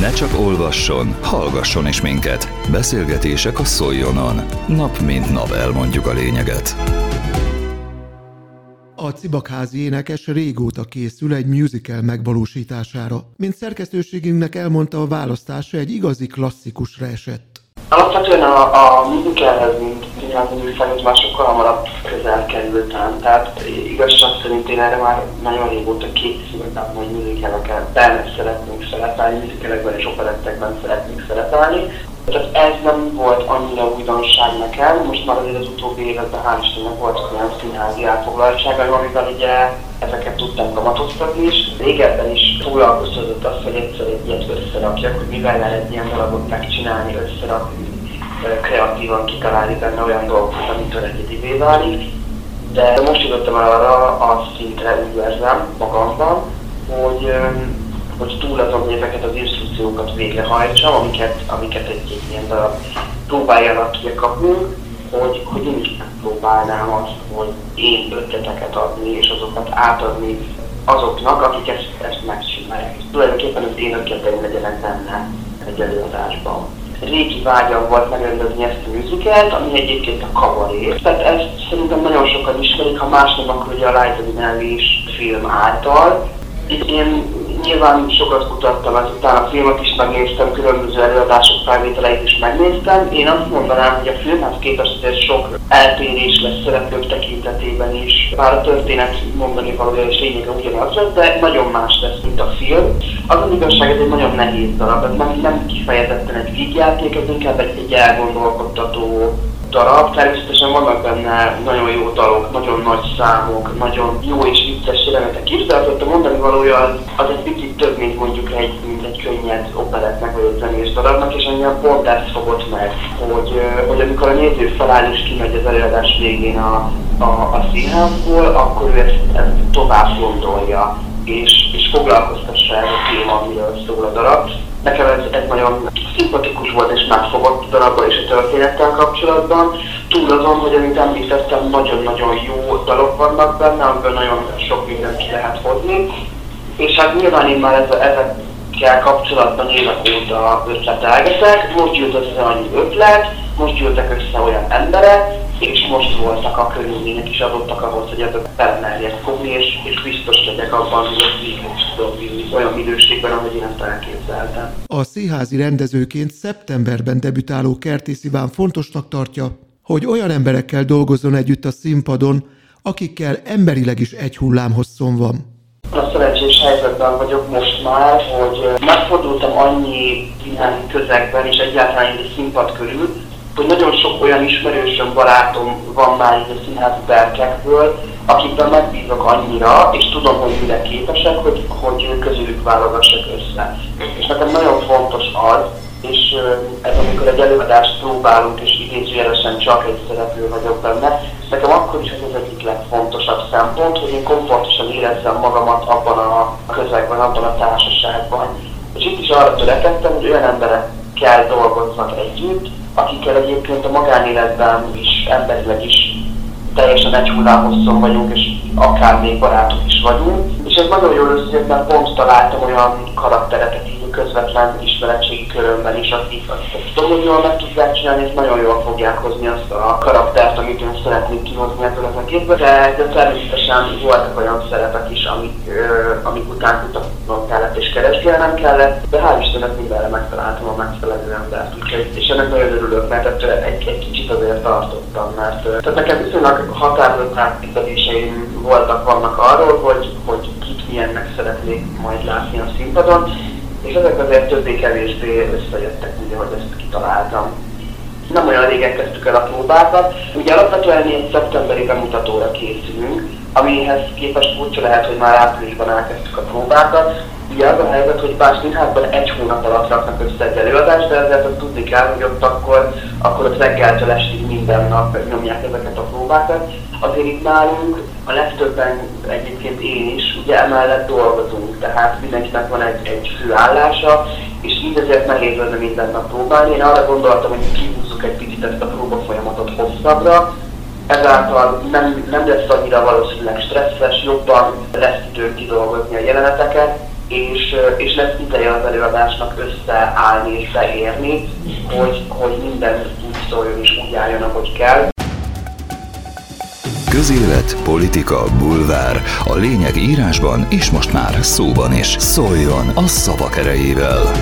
Ne csak olvasson, hallgasson is minket. Beszélgetések a Szoljonon. Nap mint nap elmondjuk a lényeget. A Cibakházi énekes régóta készül egy musical megvalósítására. Mint szerkesztőségünknek elmondta, a választása egy igazi klasszikusra esett. Alapvetően a, a musicalhez, mint színházi műfajhoz már sokkal hamarabb közel kerültem. Tehát igazság szerint én erre már nagyon régóta készültem, hogy musicaleket benne szeretnénk szerepelni, musicalekben és operettekben szeretnénk szerepelni. Tehát ez nem volt annyira újdonság nekem, most már azért az utóbbi években hál' Istennek volt olyan színházi elfoglaltsága, amivel ugye ezeket tudtam kamatoztatni is. Régebben is foglalkoztatott az, hogy egyszer egy ilyet összerakjak, hogy mivel lehet ilyen daragot megcsinálni, összerakni, kreatívan kitalálni benne olyan dolgokat, amitől egyedivé válik. De most jutottam el arra a szintre, érzem magamban, hogy hogy túl azon, hogy ezeket az instrukciókat végrehajtsam, amiket, amiket egy, egy ilyen darab próbáljanak kapnunk, hogy, hogy én is megpróbálnám azt, hogy én ötleteket adni, és azokat átadni azoknak, akik ezt, ezt megcsinálják. És tulajdonképpen az én ötleteim legyenek benne egy előadásban. Régi vágyam volt megrendezni ezt a musicalt, ami egyébként a kabaré. Tehát ezt szerintem nagyon sokan ismerik, ha más nem, akkor ugye a Liza is film által. Én nyilván sokat kutattam, ezután a filmet is megnéztem, különböző előadások felvételeit is megnéztem. Én azt mondanám, hogy a filmhez képest azért sok eltérés lesz szereplők tekintetében is. Bár a történet mondani valója és lényege ugyanaz lesz, de nagyon más lesz, mint a film. Az az igazság, ez egy nagyon nehéz darab, ez nem, nem kifejezetten egy vígjáték, ez inkább egy, egy elgondolkodtató darab. Természetesen vannak benne nagyon jó dalok, nagyon nagy számok, nagyon jó és vicces jelenetek azért a mondani valója az, az egy picit több, mint mondjuk egy, mint egy könnyed operetnek vagy egy zenés darabnak, és engem pont ezt fogott meg, hogy, hogy amikor a néző feláll és kimegy az előadás végén a, a, a színházból, akkor ő ezt, ezt tovább gondolja, és, és foglalkoztassa ez a téma, amiről szól a darab. Nekem ez, ez nagyon szimpatikus volt és megfogott a darabban és a történettel kapcsolatban. Túl azon, hogy amit említettem, nagyon-nagyon jó dalok vannak benne, amiből nagyon sok mindent ki lehet hozni. És hát nyilván én már ezzel, ezekkel kapcsolatban évek óta ötletelgetek. Most gyűlt össze annyi ötlet, most gyűltek össze olyan emberek, és most voltak a körülmények is adottak ahhoz, hogy ebből felmerjek fogni, és, és biztos legyek abban, hogy ezt végig tudom olyan minőségben, ahogy én ezt elképzeltem. A színházi rendezőként szeptemberben debütáló Kertész Iván fontosnak tartja, hogy olyan emberekkel dolgozzon együtt a színpadon, akikkel emberileg is egy hullámhosszon van. A szerencsés helyzetben vagyok most már, hogy megfordultam annyi színházi közegben és egyáltalán egy színpad körül, hogy nagyon sok olyan ismerősöm, barátom van már így a színházi berkekből, akikben megbízok annyira, és tudom, hogy mire képesek, hogy, hogy közülük válogassak össze. És nekem nagyon fontos az, és ez amikor egy előadást próbálunk, és idézőjelesen csak egy szereplő vagyok benne, nekem akkor is ez az egyik legfontosabb szempont, hogy én komfortosan érezzem magamat abban a közegben, abban a társaságban. És itt is arra törekedtem, hogy olyan emberekkel dolgoznak együtt, akikkel egyébként a magánéletben is, emberileg is teljesen egy hullámhosszon vagyunk, és akár még barátok is vagyunk. És ez nagyon jól összejött, mert pont találtam olyan karaktereket így közvetlen ismeretségi körömben is, akik, akik tudom, jól meg tudják csinálni, és nagyon jól fogják hozni azt a karaktert, amit én szeretnék kihozni ebből az egészből. De, de természetesen voltak olyan szerepek is, amik, ö, amik után kutatnom és keresgélnem kellett, de hál' Istennek mindenre megtaláltam a megfelelő embert. És ennek nagyon örülök, mert ettől egy, egy kicsit azért tartottam, mert tehát nekem viszonylag határozott elképzeléseim voltak, vannak arról, hogy, hogy kit milyennek szeretnék majd látni a színpadon, és ezek azért többé-kevésbé összejöttek, ugye, hogy ezt kitaláltam. Nem olyan régen kezdtük el a próbákat. Ugye alapvetően egy szeptemberi bemutatóra készülünk, amihez képest furcsa lehet, hogy már áprilisban elkezdtük a próbákat. Ugye az a helyzet, hogy bár színházban egy hónap alatt raknak össze egy előadást, de ezzel azt tudni kell, hogy ott akkor, akkor ott reggeltől estig minden nap nyomják ezeket a próbákat. Azért itt nálunk a legtöbben egyébként én is, ugye emellett dolgozunk, tehát mindenkinek van egy, egy fő állása, és így ezért nehéz lenne minden nap próbálni. Én arra gondoltam, hogy kihúzzuk egy picit ezt a próba folyamatot hosszabbra, ezáltal nem, nem lesz annyira valószínűleg stresszes, jobban lesz idő kidolgozni a jeleneteket, és, és lesz ideje az előadásnak összeállni és beérni, hogy, hogy minden úgy szóljon és úgy álljon, ahogy kell. Közélet, politika, bulvár. A lényeg írásban és most már szóban is. Szóljon a szavak erejével!